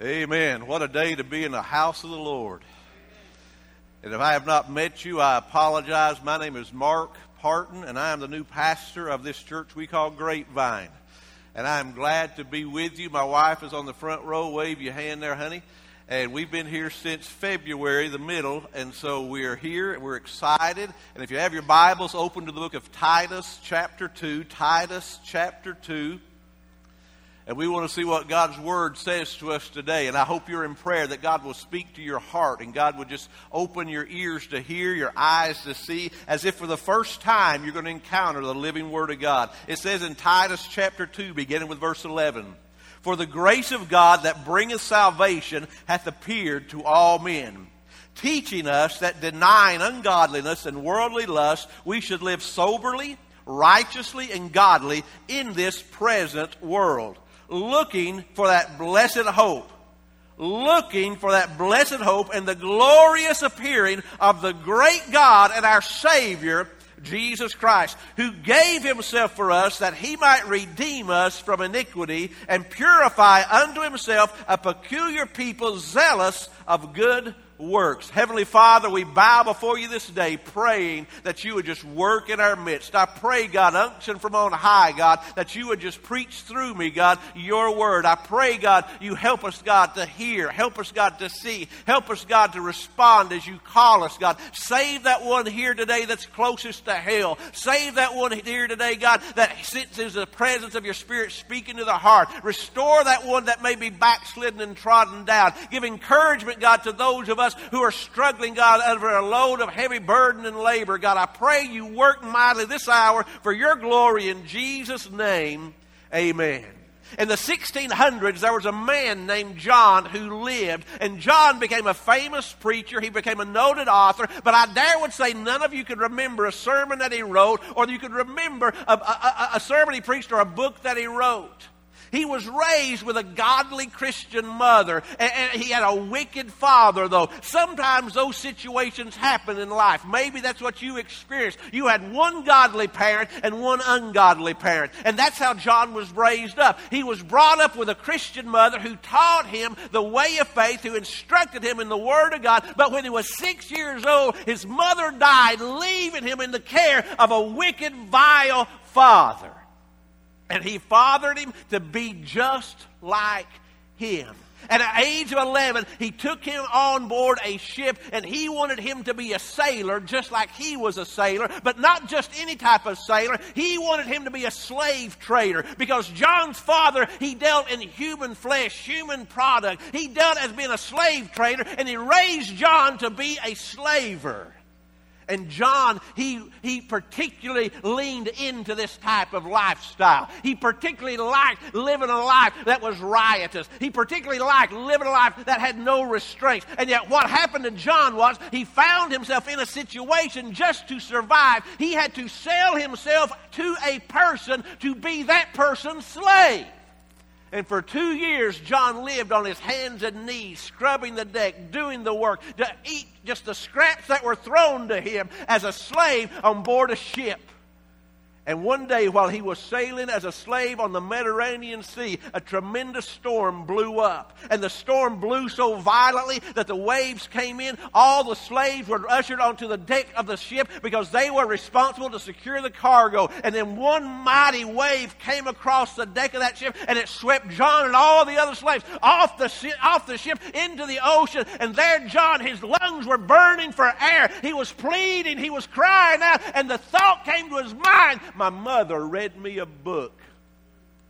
Amen. What a day to be in the house of the Lord. And if I have not met you, I apologize. My name is Mark Parton, and I am the new pastor of this church we call Grapevine. And I am glad to be with you. My wife is on the front row. Wave your hand there, honey. And we've been here since February, the middle, and so we are here and we're excited. And if you have your Bibles, open to the book of Titus, chapter 2. Titus, chapter 2. And we want to see what God's Word says to us today. And I hope you're in prayer that God will speak to your heart and God will just open your ears to hear, your eyes to see, as if for the first time you're going to encounter the living Word of God. It says in Titus chapter 2, beginning with verse 11 For the grace of God that bringeth salvation hath appeared to all men teaching us that denying ungodliness and worldly lust, we should live soberly, righteously, and godly in this present world looking for that blessed hope. Looking for that blessed hope and the glorious appearing of the great God and our Savior, Jesus Christ, who gave himself for us that he might redeem us from iniquity and purify unto himself a peculiar people zealous of good works. Heavenly Father, we bow before you this day praying that you would just work in our midst. I pray, God, unction from on high, God, that you would just preach through me, God, your word. I pray, God, you help us, God, to hear. Help us, God, to see. Help us, God, to respond as you call us, God. Save that one here today that's closest to hell. Save that one here today, God, that sits in the presence of your Spirit speaking to the heart. Restore that one that may be backslidden and trodden down. Give encouragement, God, to those of us us who are struggling, God, under a load of heavy burden and labor. God, I pray you work mightily this hour for your glory in Jesus' name. Amen. In the 1600s, there was a man named John who lived, and John became a famous preacher. He became a noted author, but I dare would say none of you could remember a sermon that he wrote, or you could remember a, a, a sermon he preached, or a book that he wrote. He was raised with a godly Christian mother, and, and, he had a wicked father, though. Sometimes those situations happen in life. Maybe that's what you experienced. You had one godly parent and one ungodly parent. And that's how John was raised up. He was brought up with a Christian mother who taught him the way of faith, who instructed him in the Word of God. But when he was six years old, his mother died, leaving him in the care of a wicked, vile father. And he fathered him to be just like him. At the age of 11, he took him on board a ship and he wanted him to be a sailor just like he was a sailor, but not just any type of sailor. He wanted him to be a slave trader because John's father, he dealt in human flesh, human product. He dealt as being a slave trader and he raised John to be a slaver. And John, he, he particularly leaned into this type of lifestyle. He particularly liked living a life that was riotous. He particularly liked living a life that had no restraints. And yet, what happened to John was he found himself in a situation just to survive. He had to sell himself to a person to be that person's slave. And for two years, John lived on his hands and knees, scrubbing the deck, doing the work, to eat just the scraps that were thrown to him as a slave on board a ship. And one day, while he was sailing as a slave on the Mediterranean Sea, a tremendous storm blew up. And the storm blew so violently that the waves came in. All the slaves were ushered onto the deck of the ship because they were responsible to secure the cargo. And then one mighty wave came across the deck of that ship and it swept John and all the other slaves off the, ship, off the ship into the ocean. And there, John, his lungs were burning for air. He was pleading, he was crying out. And the thought came to his mind my mother read me a book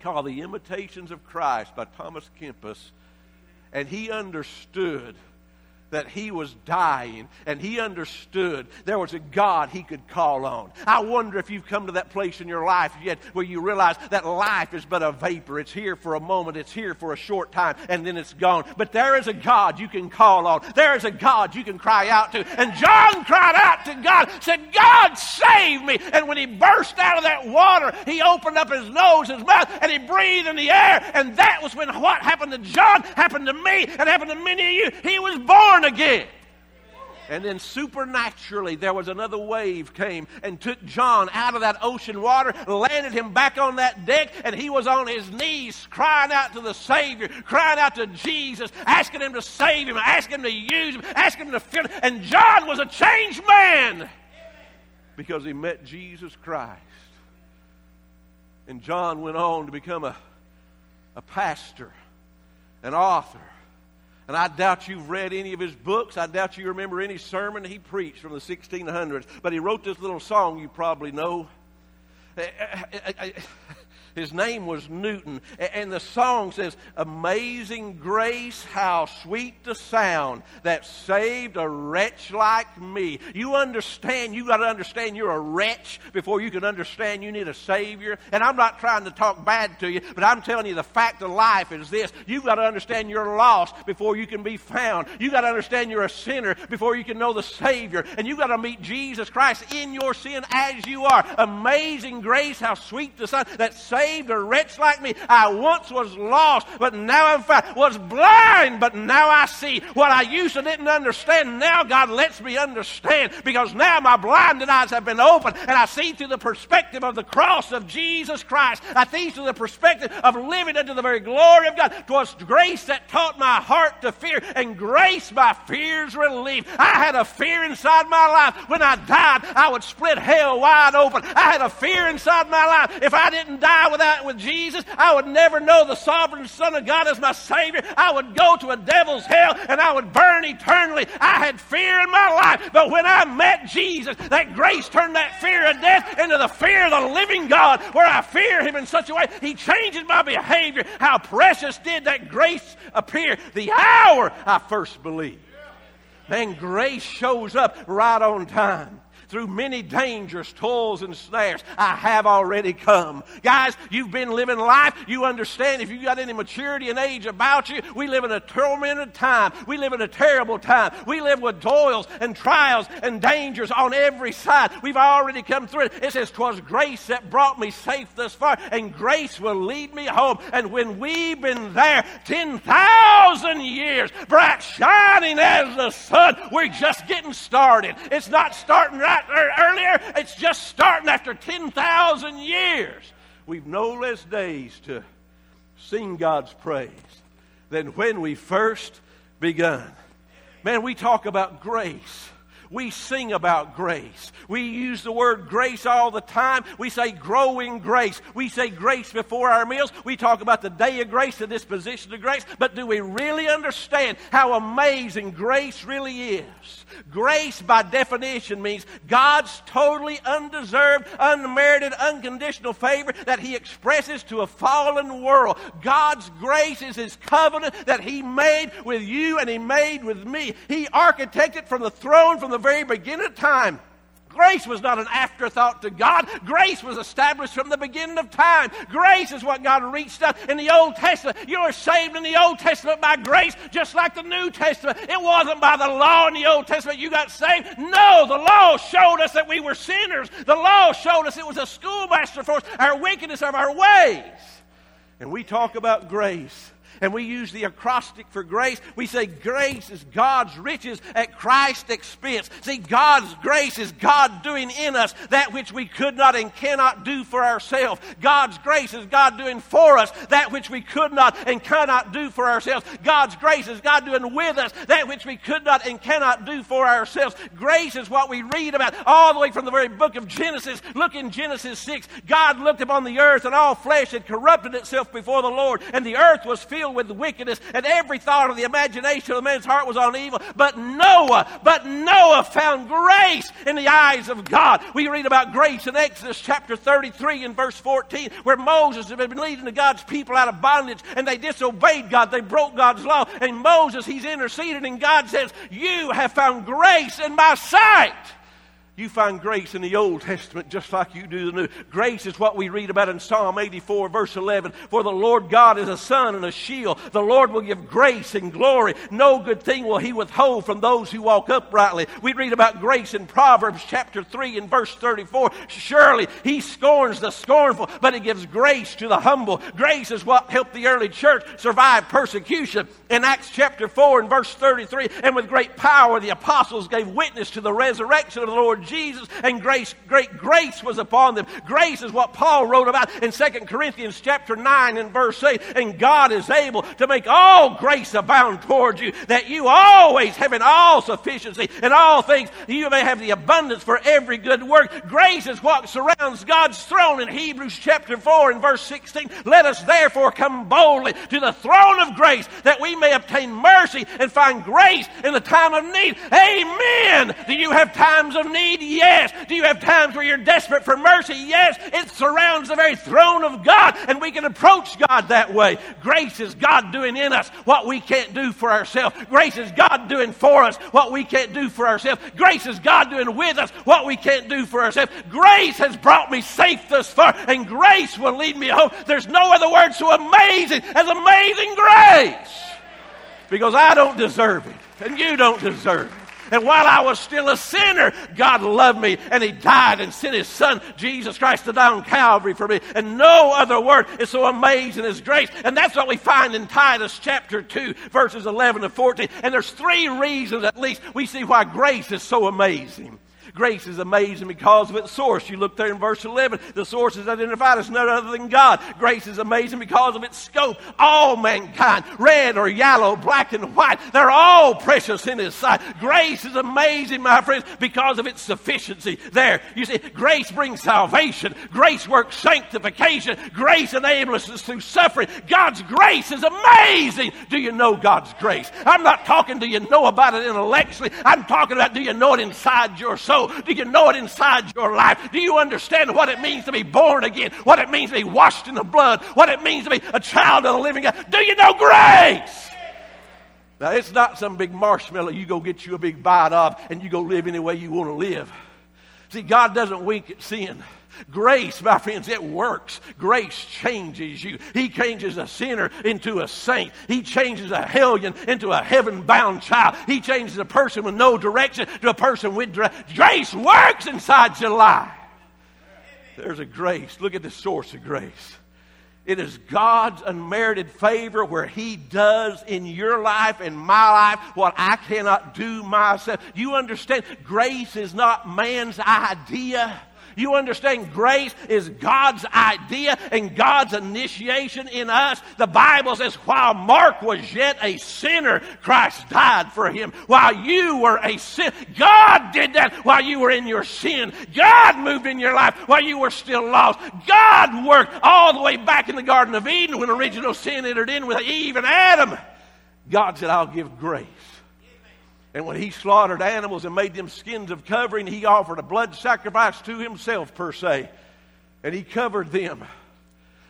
called The Imitations of Christ by Thomas Kempis, and he understood that he was dying and he understood there was a God he could call on. I wonder if you've come to that place in your life yet where you realize that life is but a vapor. It's here for a moment, it's here for a short time, and then it's gone. But there is a God you can call on. There is a God you can cry out to. And John cried out to God, said, God, save me. And when he burst out of that water, he opened up his nose, his mouth, and he breathed in the air. And that was when what happened to John happened to me and happened to many of you. He was born born again. And then supernaturally, there was another wave came and took John out of that ocean water, landed him back on that deck, and he was on his knees crying out to the Savior, crying out to Jesus, asking him to save him, asking him to use him, asking him to fill him. And John was a changed man because he met Jesus Christ. And John went on to become a, a pastor, an author, and I doubt you've read any of his books. I doubt you remember any sermon he preached from the 1600s. But he wrote this little song you probably know. Eh, eh, eh, His name was Newton. And the song says, Amazing grace, how sweet the sound that saved a wretch like me. You understand, you got to understand you're a wretch before you can understand you need a Savior. And I'm not trying to talk bad to you, but I'm telling you the fact of life is this. You've got to understand you're lost before you can be found. You've got to understand you're a sinner before you can know the Savior. And you've got to meet Jesus Christ in your sin as you are. Amazing grace, how sweet the sound that saved saved, a wretch like me. I once was lost, but now I'm found. Was blind, but now I see. What I used to didn't understand, now God lets me understand because now my blinded eyes have been opened and I see through the perspective of the cross of Jesus Christ. I see through the perspective of living unto the very glory of God. Twas grace that taught my heart to fear and grace my fears relieved. I had a fear inside my life. When I died, I would split hell wide open. I had a fear inside my life. If I didn't die with that with Jesus, I would never know the sovereign Son of God as my Savior. I would go to a devil's hell and I would burn eternally. I had fear in my life, but when I met Jesus, that grace turned that fear of death into the fear of the living God, where I fear Him in such a way He changes my behavior. How precious did that grace appear the hour I first believed. Man, grace shows up right on time through many dangers, toils, and snares. I have already come. Guys, you've been living life. You understand if you've got any maturity and age about you, we live in a tormented time. We live in a terrible time. We live with toils and trials and dangers on every side. We've already come through it. It says, "Twas grace that brought me safe thus far, and grace will lead me home. And when we've been there 10,000 years, bright shining as the sun, we're just getting started. It's not starting right Er, earlier. It's just starting after 10,000 years. We've no less days to sing God's praise than when we first begun. Man, we talk about grace. We sing about grace. We use the word grace all the time. We say growing grace. We say grace before our meals. We talk about the day of grace, the disposition of grace. But do we really understand how amazing grace really is? Grace, by definition, means God's totally undeserved, unmerited, unconditional favor that He expresses to a fallen world. God's grace is His covenant that He made with you and He made with me. He architected from the throne from the very beginning of time. Grace was not an afterthought to God. Grace was established from the beginning of time. Grace is what God reached out in the Old Testament. You were saved in the Old Testament by grace, just like the New Testament. It wasn't by the law in the Old Testament you got saved. No, the law showed us that we were sinners. The law showed us it was a schoolmaster for us, our wickedness of our ways. And we talk about grace and we use the acrostic for grace. We say grace is God's riches at Christ's expense. See, God's grace is God doing in us that which we could not and cannot do for ourselves. God's grace is God doing for us that which we could not and cannot do for ourselves. God's grace is God doing with us that which we could not and cannot do for ourselves. Grace is what we read about all the way from the very book of Genesis. Look in Genesis 6. God looked upon the earth and all flesh had corrupted itself before the Lord, and the earth was filled filled with wickedness, and every thought of the imagination of the man's heart was on evil. But Noah, but Noah found grace in the eyes of God. We read about grace in Exodus chapter 33 and verse 14, where Moses had been leading the God's people out of bondage, and they disobeyed God. They broke God's law. And Moses, he's interceded, and God says, You have found grace in my sight. You find grace in the Old Testament just like you do the New. Grace is what we read about in Psalm 84, verse 11. For the Lord God is a sun and a shield. The Lord will give grace and glory. No good thing will he withhold from those who walk uprightly. We read about grace in Proverbs chapter 3 and verse 34. Surely he scorns the scornful, but he gives grace to the humble. Grace is what helped the early church survive persecution. In Acts chapter 4 and verse 33, and with great power the apostles gave witness to the resurrection of the Lord Jesus, and grace, great grace was upon them. Grace is what Paul wrote about in 2 Corinthians chapter 9 and verse 8. And God is able to make all grace abound towards you, that you always having all sufficiency in all things, you may have the abundance for every good work. Grace is what surrounds God's throne in Hebrews chapter 4 and verse 16. Let us therefore come boldly to the throne of grace that we may obtain mercy and find grace in the time of need. Amen. Do you have times of need? Need? Yes. Do you have times where you're desperate for mercy? Yes. It surrounds the very throne of God, and we can approach God that way. Grace is God doing in us what we can't do for ourselves. Grace is God doing for us what we can't do for ourselves. Grace is God doing with us what we can't do for ourselves. Grace has brought me safe thus far, and grace will lead me home. There's no other word so amazing as amazing grace. Because I don't deserve it, and you don't deserve it. And while I was still a sinner, God loved me and He died and sent His Son, Jesus Christ, to die on Calvary for me. And no other word is so amazing as grace. And that's what we find in Titus chapter 2, verses 11 to 14. And there's three reasons at least we see why grace is so amazing. Grace is amazing because of its source. You look there in verse 11. The source is identified as none other than God. Grace is amazing because of its scope. All mankind, red or yellow, black and white, they're all precious in His sight. Grace is amazing, my friends, because of its sufficiency. There, you see, grace brings salvation. Grace works sanctification. Grace enables us through suffering. God's grace is amazing. Do you know God's grace? I'm not talking, do you know about it intellectually? I'm talking about, do you know it inside your soul? Do you know it inside your life? Do you understand what it means to be born again? What it means to be washed in the blood? What it means to be a child of the living God? Do you know grace? Now, it's not some big marshmallow you go get you a big bite of and you go live any way you want to live. See, God doesn't wink at sin. Grace, my friends, it works. Grace changes you. He changes a sinner into a saint. He changes a hellion into a heaven bound child. He changes a person with no direction to a person with direction. Grace works inside your life. There's a grace. Look at the source of grace. It is God's unmerited favor where He does in your life and my life what I cannot do myself. You understand? Grace is not man's idea. You understand grace is God's idea and God's initiation in us. The Bible says, while Mark was yet a sinner, Christ died for him. While you were a sin, God did that while you were in your sin. God moved in your life while you were still lost. God worked all the way back in the Garden of Eden when original sin entered in with Eve and Adam. God said, I'll give grace. And when he slaughtered animals and made them skins of covering, he offered a blood sacrifice to himself, per se. And he covered them.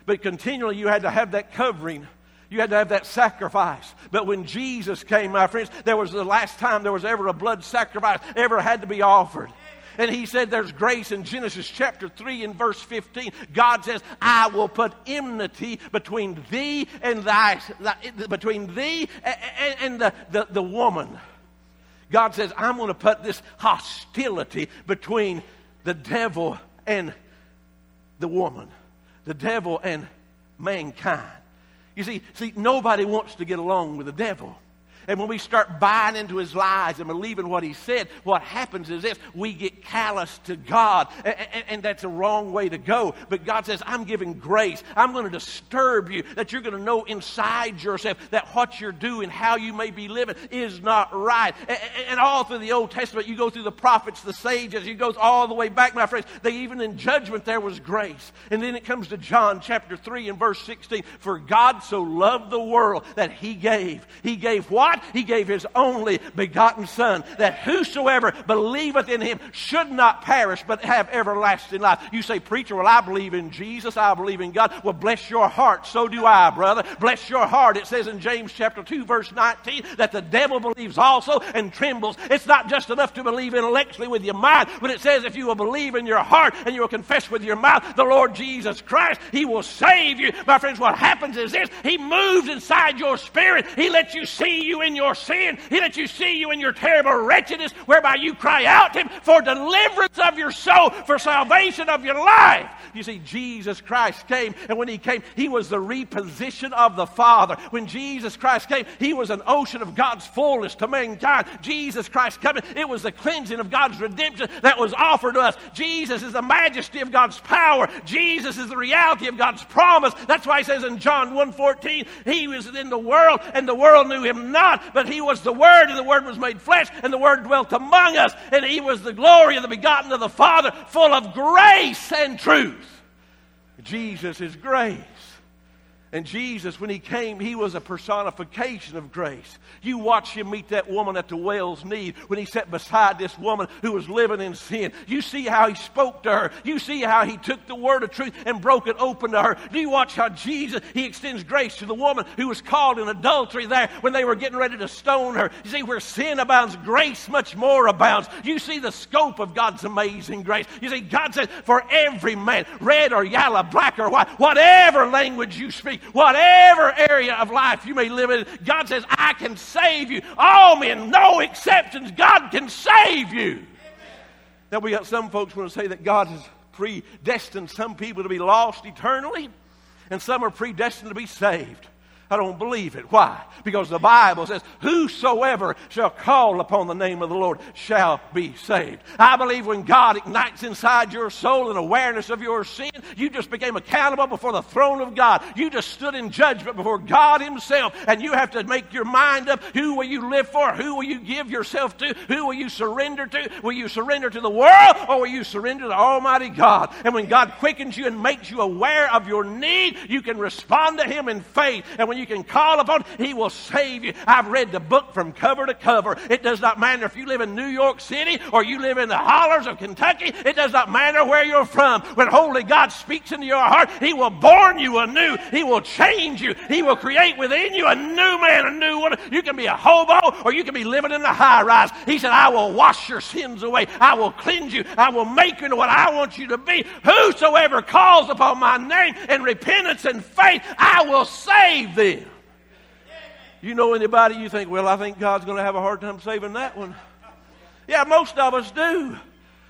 But continually, you had to have that covering. You had to have that sacrifice. But when Jesus came, my friends, there was the last time there was ever a blood sacrifice ever had to be offered. And he said there's grace in Genesis chapter 3 and verse 15. God says, I will put enmity between thee and thy, between thee and, and the, the, the woman God says, I'm going to put this hostility between the devil and the woman, the devil and mankind. You see, see, nobody wants to get along with the devil. And when we start buying into his lies and believing what he said, what happens is this we get callous to God. And, and, and, that's a wrong way to go. But God says, I'm giving grace. I'm going to disturb you, that you're going to know inside yourself that what you're doing, how you may be living, is not right. And, and all through the Old Testament, you go through the prophets, the sages, you go all the way back, my friends. They even in judgment, there was grace. And then it comes to John chapter 3 and verse 16. For God so loved the world that he gave. He gave what? He gave his only begotten Son, that whosoever believeth in him should not perish, but have everlasting life. You say, Preacher, well, I believe in Jesus, I believe in God. Well, bless your heart. So do I, brother. Bless your heart. It says in James chapter 2, verse 19, that the devil believes also and trembles. It's not just enough to believe intellectually with your mind, but it says if you will believe in your heart and you will confess with your mouth the Lord Jesus Christ, he will save you. My friends, what happens is this He moves inside your spirit. He lets you see you in your sin. He lets you see you in your terrible wretchedness, whereby you cry out to Him for deliverance of your soul, for salvation of your life. You see, Jesus Christ came, and when He came, He was the reposition of the Father. When Jesus Christ came, He was an ocean of God's fullness to mankind. Jesus Christ coming, it was the cleansing of God's redemption that was offered to us. Jesus is the majesty of God's power. Jesus is the reality of God's promise. That's why He says in John 1.14, He was in the world, and the world knew Him not, but He was the Word, and the Word was made flesh, and the Word dwelt among us, and He was the glory of the begotten of the Father, full of grace and truth. Jesus is grace. And Jesus, when he came, he was a personification of grace. You watch him meet that woman at the well's need when he sat beside this woman who was living in sin. You see how he spoke to her. You see how he took the word of truth and broke it open to her. Do you watch how Jesus, he extends grace to the woman who was caught in adultery there when they were getting ready to stone her. You see, where sin abounds, grace much more abounds. You see the scope of God's amazing grace. You see, God says, for every man, red or yellow, black or white, whatever language you speak, whatever area of life you may live in, God says, I can save you. All men, no exceptions, God can save you. Now, we got some folks want to say that God has predestined some people to be lost eternally, and some are predestined to be saved. I don't believe it. Why? Because the Bible says, Whosoever shall call upon the name of the Lord shall be saved. I believe when God ignites inside your soul an awareness of your sin, you just became accountable before the throne of God. You just stood in judgment before God Himself, and you have to make your mind up who will you live for? Who will you give yourself to? Who will you surrender to? Will you surrender to the world or will you surrender to Almighty God? And when God quickens you and makes you aware of your need, you can respond to Him in faith. And when you can call upon, He will save you. I've read the book from cover to cover. It does not matter if you live in New York City or you live in the hollers of Kentucky. It does not matter where you're from. When Holy God speaks into your heart, He will born you anew. He will change you. He will create within you a new man, a new woman. You can be a hobo or you can be living in the high rise. He said, I will wash your sins away. I will cleanse you. I will make you into what I want you to be. Whosoever calls upon my name in repentance and faith, I will save You know anybody you think, well, I think God's going to have a hard time saving that one? Yeah, most of us do.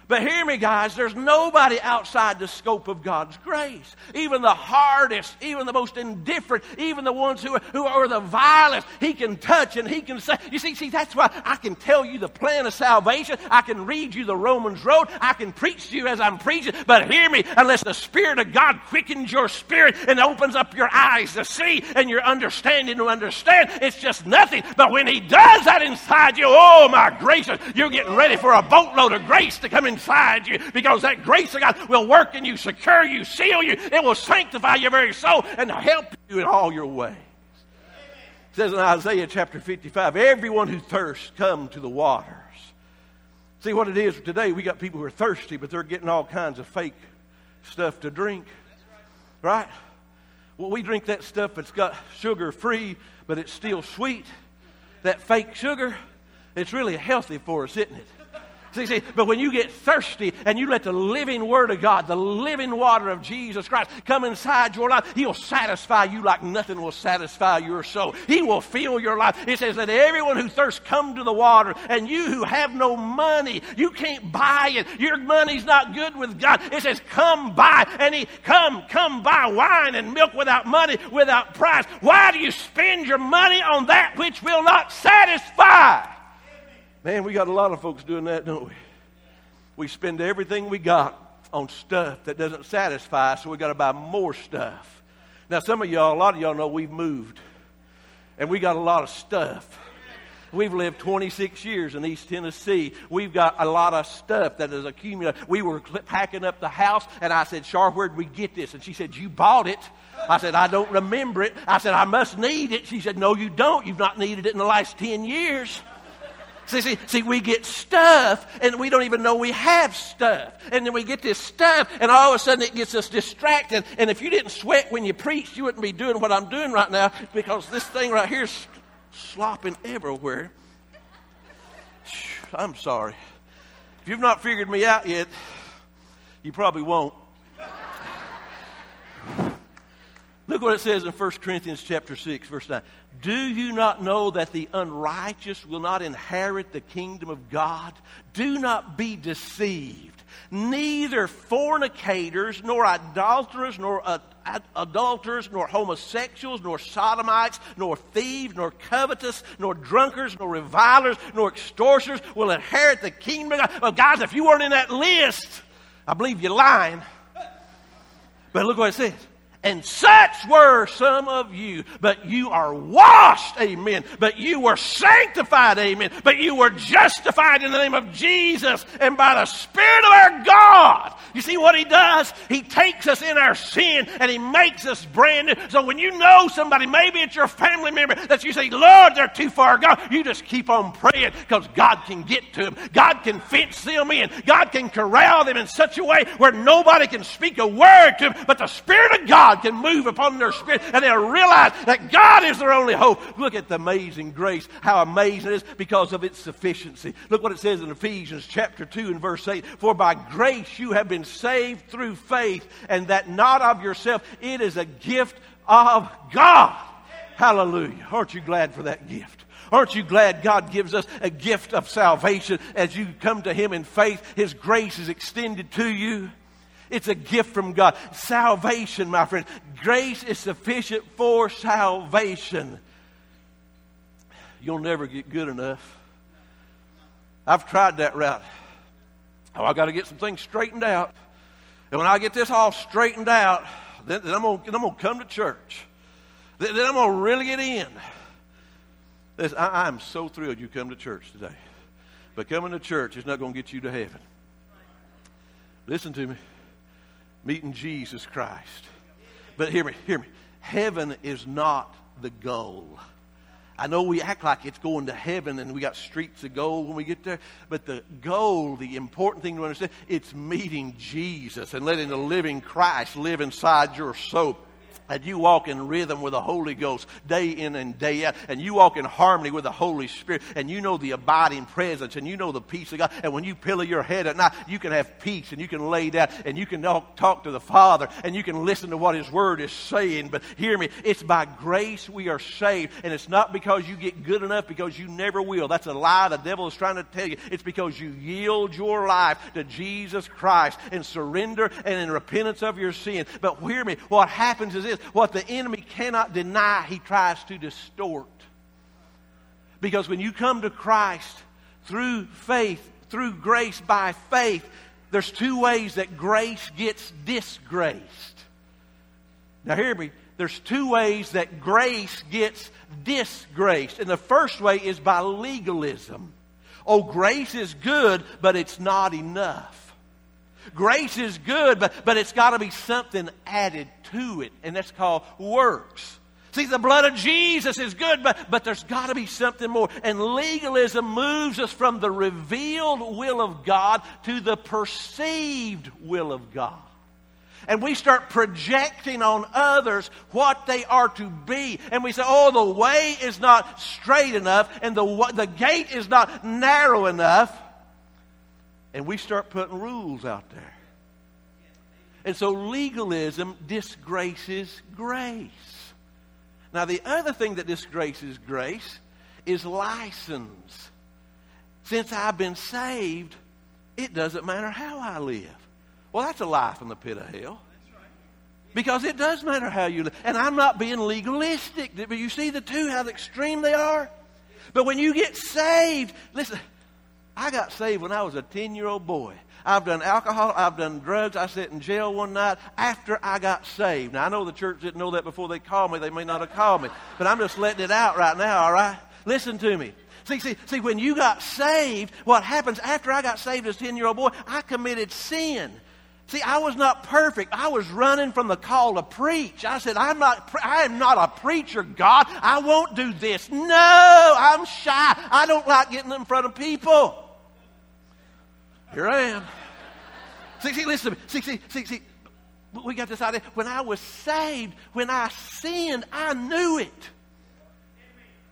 But hear me, guys, there's nobody outside the scope of God's grace. Even the hardest, even the most indifferent, even the ones who are, who are the vilest, He can touch and He can say. You see, see, that's why I can tell you the plan of salvation. I can read you the Romans road. I can preach to you as I'm preaching. But hear me, unless the Spirit of God quickens your spirit and opens up your eyes to see and your understanding to understand, it's just nothing. But when He does that inside you, oh my gracious, you're getting ready for a boatload of grace to come in inside you because that grace of God will work in you, secure you, seal you. It will sanctify your very soul and help you in all your ways. It says in Isaiah chapter 55, everyone who thirsts, come to the waters. See what it is today, we got people who are thirsty, but they're getting all kinds of fake stuff to drink. Right? Well, we drink that stuff that's got sugar free, but it's still sweet. That fake sugar, it's really healthy for us, isn't it? See, see, but when you get thirsty and you let the living Word of God, the living water of Jesus Christ come inside your life, He'll satisfy you like nothing will satisfy your soul. He will fill your life. It says that everyone who thirsts come to the water, and you who have no money, you can't buy it. Your money's not good with God. It says, come buy, and He come, come buy wine and milk without money, without price. Why do you spend your money on that which will not satisfy? Man, we got a lot of folks doing that, don't we? We spend everything we got on stuff that doesn't satisfy, so we got to buy more stuff. Now, some of y'all, a lot of y'all know we've moved, and we got a lot of stuff. We've lived 26 years in East Tennessee. We've got a lot of stuff that is accumulated. We were packing up the house, and I said, Char, where'd we get this? And she said, You bought it. I said, I don't remember it. I said, I must need it. She said, No, you don't. You've not needed it in the last 10 years. See, see, see, we get stuff and we don't even know we have stuff. And then we get this stuff and all of a sudden it gets us distracted. And if you didn't sweat when you preached, you wouldn't be doing what I'm doing right now because this thing right here is slopping everywhere. I'm sorry. If you've not figured me out yet, you probably won't. Look what it says in 1 Corinthians chapter 6, verse 9. Do you not know that the unrighteous will not inherit the kingdom of God? Do not be deceived. Neither fornicators, nor idolaters, nor adulterers, nor homosexuals, nor sodomites, nor thieves, nor covetous, nor drunkards, nor revilers, nor extortioners will inherit the kingdom of God. Well, guys, if you weren't in that list, I believe you're lying. But look what it says. And such were some of you, but you are washed, amen. But you were sanctified, amen. But you were justified in the name of Jesus and by the Spirit of our God. You see what He does? He takes us in our sin and He makes us brand new. So when you know somebody, maybe it's your family member, that you say, Lord, they're too far gone, you just keep on praying because God can get to them. God can fence them in. God can corral them in such a way where nobody can speak a word to them, but the Spirit of God God can move upon their spirit and they'll realize that God is their only hope. Look at the amazing grace, how amazing it is because of its sufficiency. Look what it says in Ephesians chapter 2 and verse 8. For by grace you have been saved through faith, and that not of yourself, it is a gift of God. Hallelujah. Aren't you glad for that gift? Aren't you glad God gives us a gift of salvation as you come to Him in faith? His grace is extended to you. It's a gift from God. Salvation, my friend. Grace is sufficient for salvation. You'll never get good enough. I've tried that route. Oh, I got to get some things straightened out. And when I get this all straightened out, then, then I'm going to come to church. Then, then I'm going to really get in. Listen, I, I'm so thrilled you come to church today. But coming to church is not going to get you to heaven. Listen to me meeting Jesus Christ. But hear me, hear me. Heaven is not the goal. I know we act like it's going to heaven and we got streets of gold when we get there, but the goal, the important thing to understand, it's meeting Jesus and letting the living Christ live inside your soul and you walk in rhythm with the Holy Ghost day in and day out, and you walk in harmony with the Holy Spirit, and you know the abiding presence, and you know the peace of God, and when you pillow your head at night, you can have peace, and you can lay down, and you can talk to the Father, and you can listen to what His Word is saying. But hear me, it's by grace we are saved, and it's not because you get good enough, because you never will. That's a lie the devil is trying to tell you. It's because you yield your life to Jesus Christ and surrender and in repentance of your sin. But hear me, what happens is this what the enemy cannot deny, he tries to distort. Because when you come to Christ through faith, through grace by faith, there's two ways that grace gets disgraced. Now, hear me. There's two ways that grace gets disgraced. And the first way is by legalism. Oh, grace is good, but it's not enough. Grace is good, but, but it's got to be something added to it, and that's called works. See, the blood of Jesus is good, but, but there's got to be something more. And legalism moves us from the revealed will of God to the perceived will of God. And we start projecting on others what they are to be. And we say, oh, the way is not straight enough, and the, the gate is not narrow enough and we start putting rules out there. And so legalism disgraces grace. Now, the other thing that disgraces grace is license. Since I've been saved, it doesn't matter how I live. Well, that's a lie from the pit of hell. Because it does matter how you live. And I'm not being legalistic. But you see the two, how extreme they are? But when you get saved, listen, I got saved when I was a 10 year old boy. I've done alcohol, I've done drugs. I sat in jail one night after I got saved. Now, I know the church didn't know that before they called me. They may not have called me. But I'm just letting it out right now, all right? Listen to me. See, see, see, when you got saved, what happens after I got saved as a 10 year old boy, I committed sin. See, I was not perfect. I was running from the call to preach. I said, I'm not, I am not a preacher, God. I won't do this. No, I'm shy. I don't like getting in front of people. Here I am. See, see, listen to me. See, see, see, see. We got this idea. When I was saved, when I sinned, I knew it.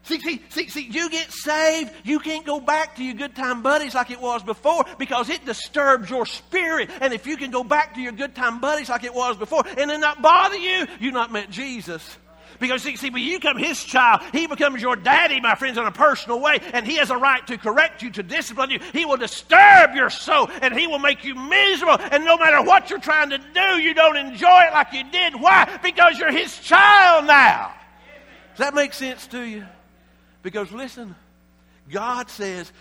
See, see, see, see, you get saved, you can't go back to your good time buddies like it was before because it disturbs your spirit. And if you can go back to your good time buddies like it was before and then not bother you, you not met Jesus. Because see, see, when you become his child, he becomes your daddy, my friends, in a personal way, and he has a right to correct you, to discipline you. He will disturb your soul, and he will make you miserable. And no matter what you're trying to do, you don't enjoy it like you did. Why? Because you're his child now. Does that make sense to you? Because listen, God says,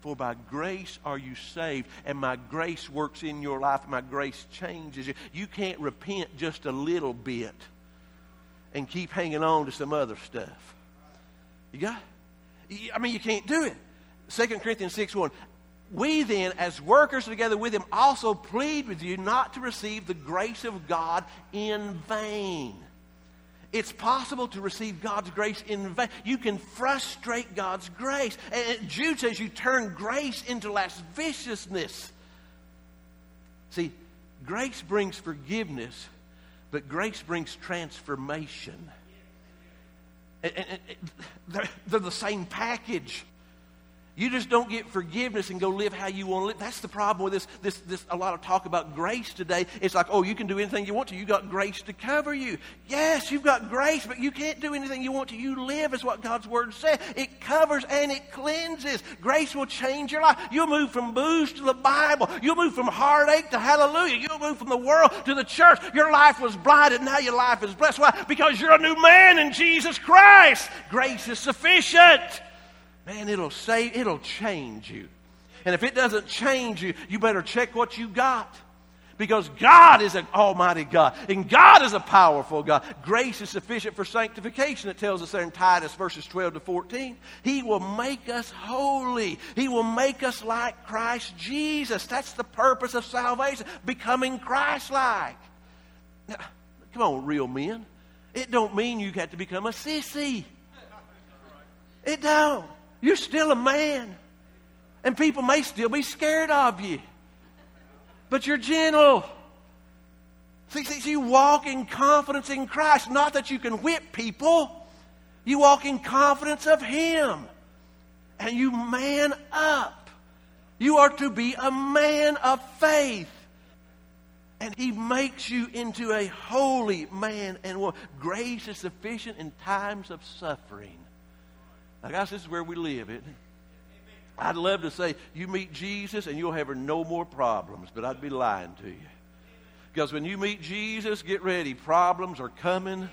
For by grace are you saved, and my grace works in your life, my grace changes you. You can't repent just a little bit and keep hanging on to some other stuff. You got? I mean, you can't do it. 2 Corinthians 6 1. We then, as workers together with him, also plead with you not to receive the grace of God in vain. It's possible to receive God's grace in vain. You can frustrate God's grace. And Jude says you turn grace into lasciviousness. See, grace brings forgiveness, but grace brings transformation. And, they're the same package. You just don't get forgiveness and go live how you want to live. That's the problem with this, this, this, a lot of talk about grace today. It's like, oh, you can do anything you want to. You got grace to cover you. Yes, you've got grace, but you can't do anything you want to. You live is what God's Word says. It covers and it cleanses. Grace will change your life. You'll move from booze to the Bible. You'll move from heartache to hallelujah. You'll move from the world to the church. Your life was blinded, now your life is blessed. Why? Because you're a new man in Jesus Christ. Grace is sufficient man, it'll save, it'll change you. And if it doesn't change you, you better check what you got. Because God is an almighty God. And God is a powerful God. Grace is sufficient for sanctification, it tells us there in Titus verses 12 to 14. He will make us holy. He will make us like Christ Jesus. That's the purpose of salvation, becoming Christ-like. Come on, real men. It don't mean you got to become a sissy. It don't. You're still a man. And people may still be scared of you. But you're gentle. See, see, you walk in confidence in Christ. Not that you can whip people. You walk in confidence of Him. And you man up. You are to be a man of faith. And He makes you into a holy man and woman. Grace is sufficient in times of suffering. Now, guys, this is where we live, isn't it? I'd love to say, you meet Jesus and you'll have no more problems, but I'd be lying to you. Because when you meet Jesus, get ready, problems are coming.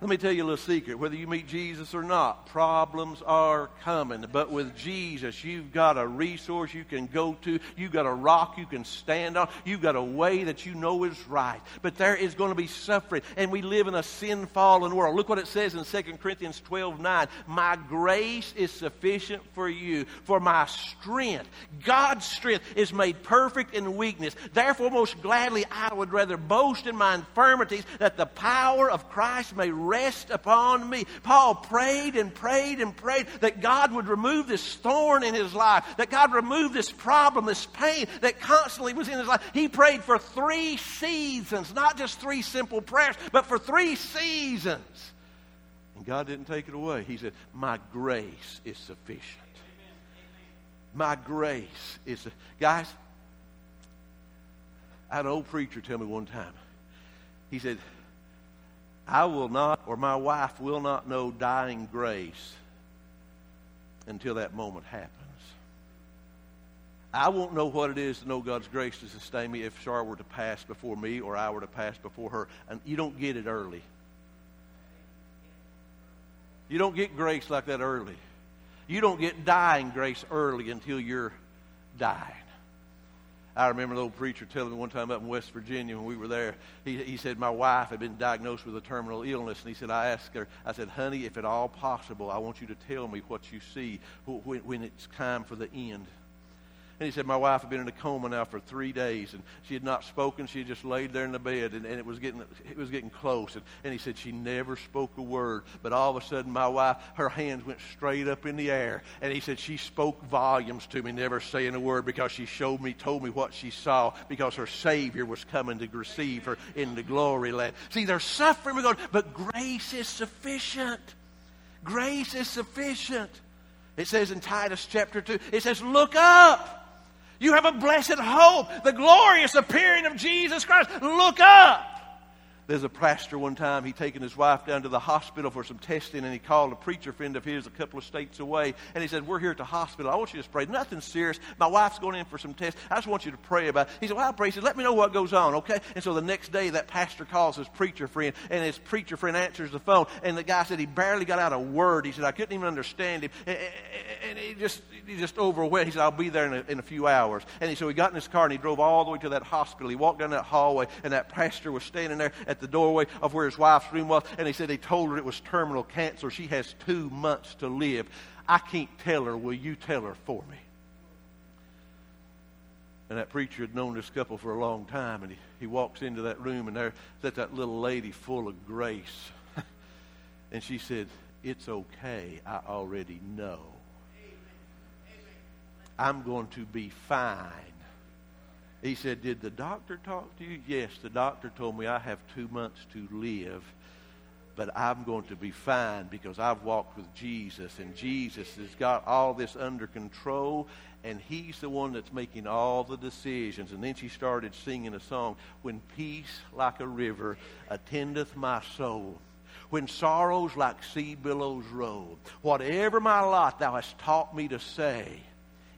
Let me tell you a little secret. Whether you meet Jesus or not, problems are coming. But with Jesus, you've got a resource you can go to. You've got a rock you can stand on. You've got a way that you know is right. But there is going to be suffering. And we live in a sin fallen world. Look what it says in 2 Corinthians 12 9. My grace is sufficient for you, for my strength, God's strength, is made perfect in weakness. Therefore, most gladly, I would rather boast in my infirmities that the power of Christ may rest upon me. Paul prayed and prayed and prayed that God would remove this thorn in his life, that God remove this problem, this pain that constantly was in his life. He prayed for three seasons, not just three simple prayers, but for three seasons. And God didn't take it away. He said, My grace is sufficient. My grace is. Guys, I had an old preacher tell me one time. He said, I will not, or my wife will not know dying grace until that moment happens. I won't know what it is to know God's grace to sustain me if Char were to pass before me or I were to pass before her. And you don't get it early. You don't get grace like that early. You don't get dying grace early until you're dying. I remember an old preacher telling me one time up in West Virginia when we were there. He, he said, My wife had been diagnosed with a terminal illness. And he said, I asked her, I said, Honey, if at all possible, I want you to tell me what you see when, when it's time for the end. And he said, My wife had been in a coma now for three days, and she had not spoken. She had just laid there in the bed, and, and it, was getting, it was getting close. And, and he said, She never spoke a word. But all of a sudden, my wife, her hands went straight up in the air. And he said, She spoke volumes to me, never saying a word, because she showed me, told me what she saw, because her Savior was coming to receive her in the glory land. See, they're suffering, but grace is sufficient. Grace is sufficient. It says in Titus chapter 2, it says, Look up. You have a blessed hope, the glorious appearing of Jesus Christ. Look up. There's a pastor one time, he taken his wife down to the hospital for some testing, and he called a preacher friend of his a couple of states away, and he said, We're here at the hospital. I want you to pray. Nothing serious. My wife's going in for some tests. I just want you to pray about it. He said, Well, I pray. He said, Let me know what goes on, okay? And so the next day, that pastor calls his preacher friend, and his preacher friend answers the phone, and the guy said he barely got out a word. He said, I couldn't even understand him. And he just, he just overwhelmed. He said, I'll be there in a, in a few hours. And he, so he got in his car, and he drove all the way to that hospital. He walked down that hallway, and that pastor was standing there at the doorway of where his wife's room was, and he said they told her it was terminal cancer. She has two months to live. I can't tell her. Will you tell her for me? And that preacher had known this couple for a long time, and he, he walks into that room, and there, there's that little lady full of grace. and she said, It's okay. I already know. I'm going to be fine. He said, Did the doctor talk to you? Yes, the doctor told me I have two months to live, but I'm going to be fine because I've walked with Jesus, and Jesus has got all this under control, and He's the one that's making all the decisions. And then she started singing a song When peace like a river attendeth my soul when sorrows like sea billows roll. Whatever my lot thou hast taught me to say,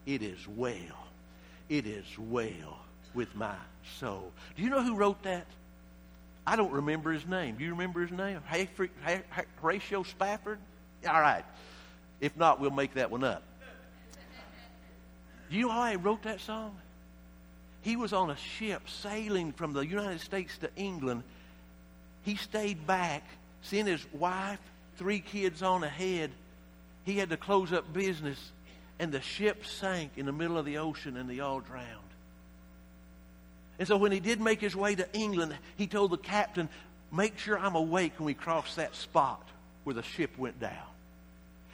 it is well. It is well with my soul. Do you know who wrote that? I don't remember his name. Do you remember his name? Horatio Spafford? All right. If not, we'll make that one up. Do you know how he wrote that song? He was on a ship sailing from the United States to England. He stayed back, sent his wife, three kids on ahead. He had to close up business, and the ship sank in the middle of the ocean, and they all drowned. And so when he did make his way to England, he told the captain, Make sure I'm awake when we cross that spot where the ship went down.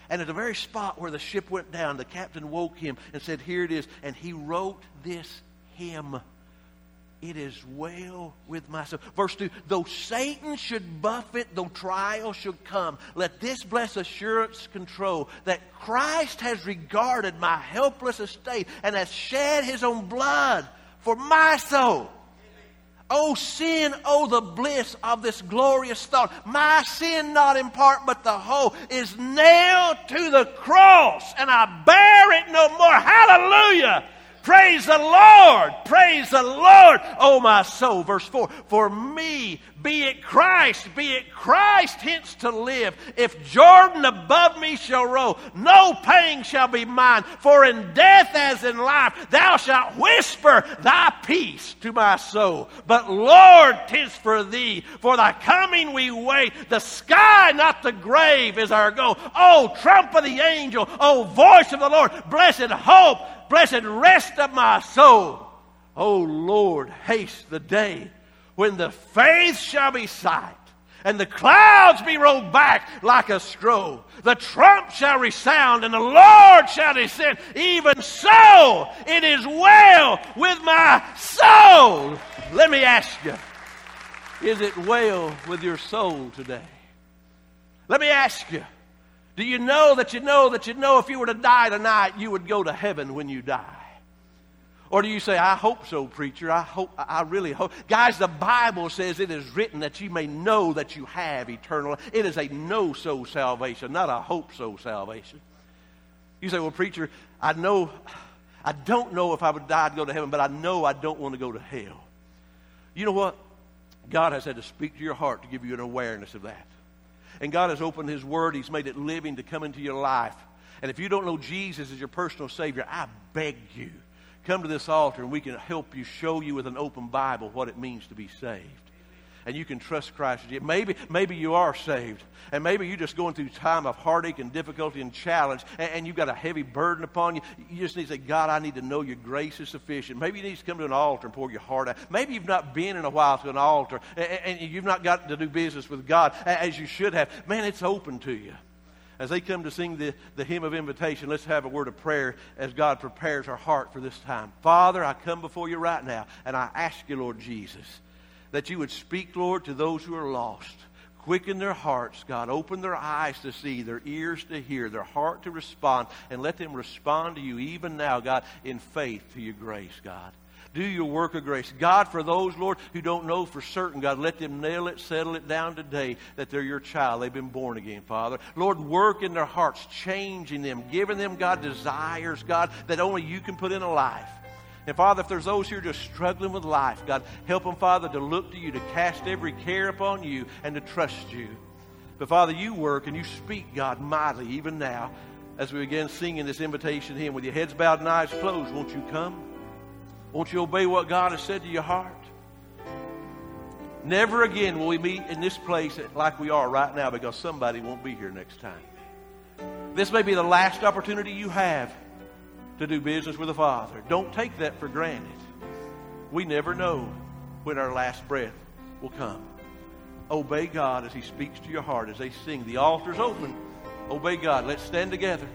And at the very spot where the ship went down, the captain woke him and said, Here it is. And he wrote this hymn. It is well with my soul. Verse 2 Though Satan should buffet, though trial should come, let this blessed assurance control that Christ has regarded my helpless estate and has shed his own blood for my soul. Oh, sin, oh, the bliss of this glorious thought. My sin, not in part, but the whole, is nailed to the cross, and I bear it no more. Hallelujah! Praise the Lord. Praise the Lord. Oh, my soul. Verse 4. For me, be it Christ, be it Christ hence to live. If Jordan above me shall roll, no pain shall be mine. For in death as in life, thou shalt whisper thy peace to my soul. But Lord, tis for thee. For thy coming we wait. The sky, not the grave, is our goal. Oh, trump of the angel. Oh, voice of the Lord. Blessed hope blessed rest of my soul. O Lord, haste the day when the faith shall be sight and the clouds be rolled back like a scroll. The trump shall resound and the Lord shall descend. Even so, it is well with my soul. Let me ask you, is it well with your soul today? Let me ask you, do you know that you know that you know if you were to die tonight, you would go to heaven when you die? Or do you say, I hope so, preacher? I hope, I really hope. Guys, the Bible says it is written that you may know that you have eternal life. It is a know so salvation, not a hope so salvation. You say, well, preacher, I know, I don't know if I would die to go to heaven, but I know I don't want to go to hell. You know what? God has had to speak to your heart to give you an awareness of that. And God has opened His Word, He's made it living to come into your life. And if you don't know Jesus as your personal Savior, I beg you, come to this altar and we can help you, show you with an open Bible what it means to be saved. And you can trust Christ. Maybe, maybe you are saved. And maybe you're just going through time of heartache and difficulty and challenge, and, and, you've got a heavy burden upon you. You just need to say, God, I need to know your grace is sufficient. Maybe you need to come to an altar and pour your heart out. Maybe you've not been in a while to an altar, and, and you've not got to do business with God as you should have. Man, it's open to you as they come to sing the, the hymn of invitation, let's have a word of prayer as God prepares our heart for this time. Father, I come before you right now, and I ask you, Lord Jesus, that you would speak, Lord, to those who are lost. Quicken their hearts, God. Open their eyes to see, their ears to hear, their heart to respond, and let them respond to you even now, God, in faith to your grace, God. Do your work of grace. God, for those, Lord, who don't know for certain, God, let them nail it, settle it down today that they're your child. They've been born again, Father. Lord, work in their hearts, changing them, giving them, God, desires, God, that only you can put in a life. And Father, if there's those who are just struggling with life, God, help them, Father, to look to you, to cast every care upon you, and to trust you. But Father, you work and you speak, God, mightily, even now, as we begin singing this invitation hymn with your heads bowed and eyes closed. Won't you come? Won't you obey what God has said to your heart? Never again will we meet in this place like we are right now because somebody won't be here next time. This may be the last opportunity you have to do business with the Father. Don't take that for granted. We never know when our last breath will come. Obey God as He speaks to your heart as they sing. The altar's open. Obey God. Let's stand together.